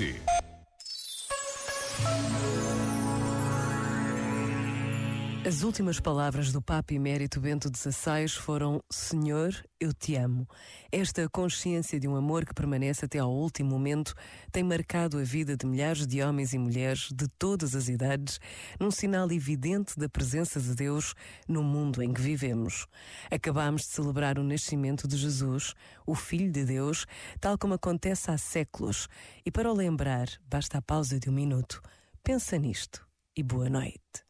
rr.pt As últimas palavras do Papa Emérito Bento XVI foram Senhor, eu te amo. Esta consciência de um amor que permanece até ao último momento tem marcado a vida de milhares de homens e mulheres de todas as idades, num sinal evidente da presença de Deus no mundo em que vivemos. Acabamos de celebrar o nascimento de Jesus, o Filho de Deus, tal como acontece há séculos. E para o lembrar, basta a pausa de um minuto. Pensa nisto e boa noite.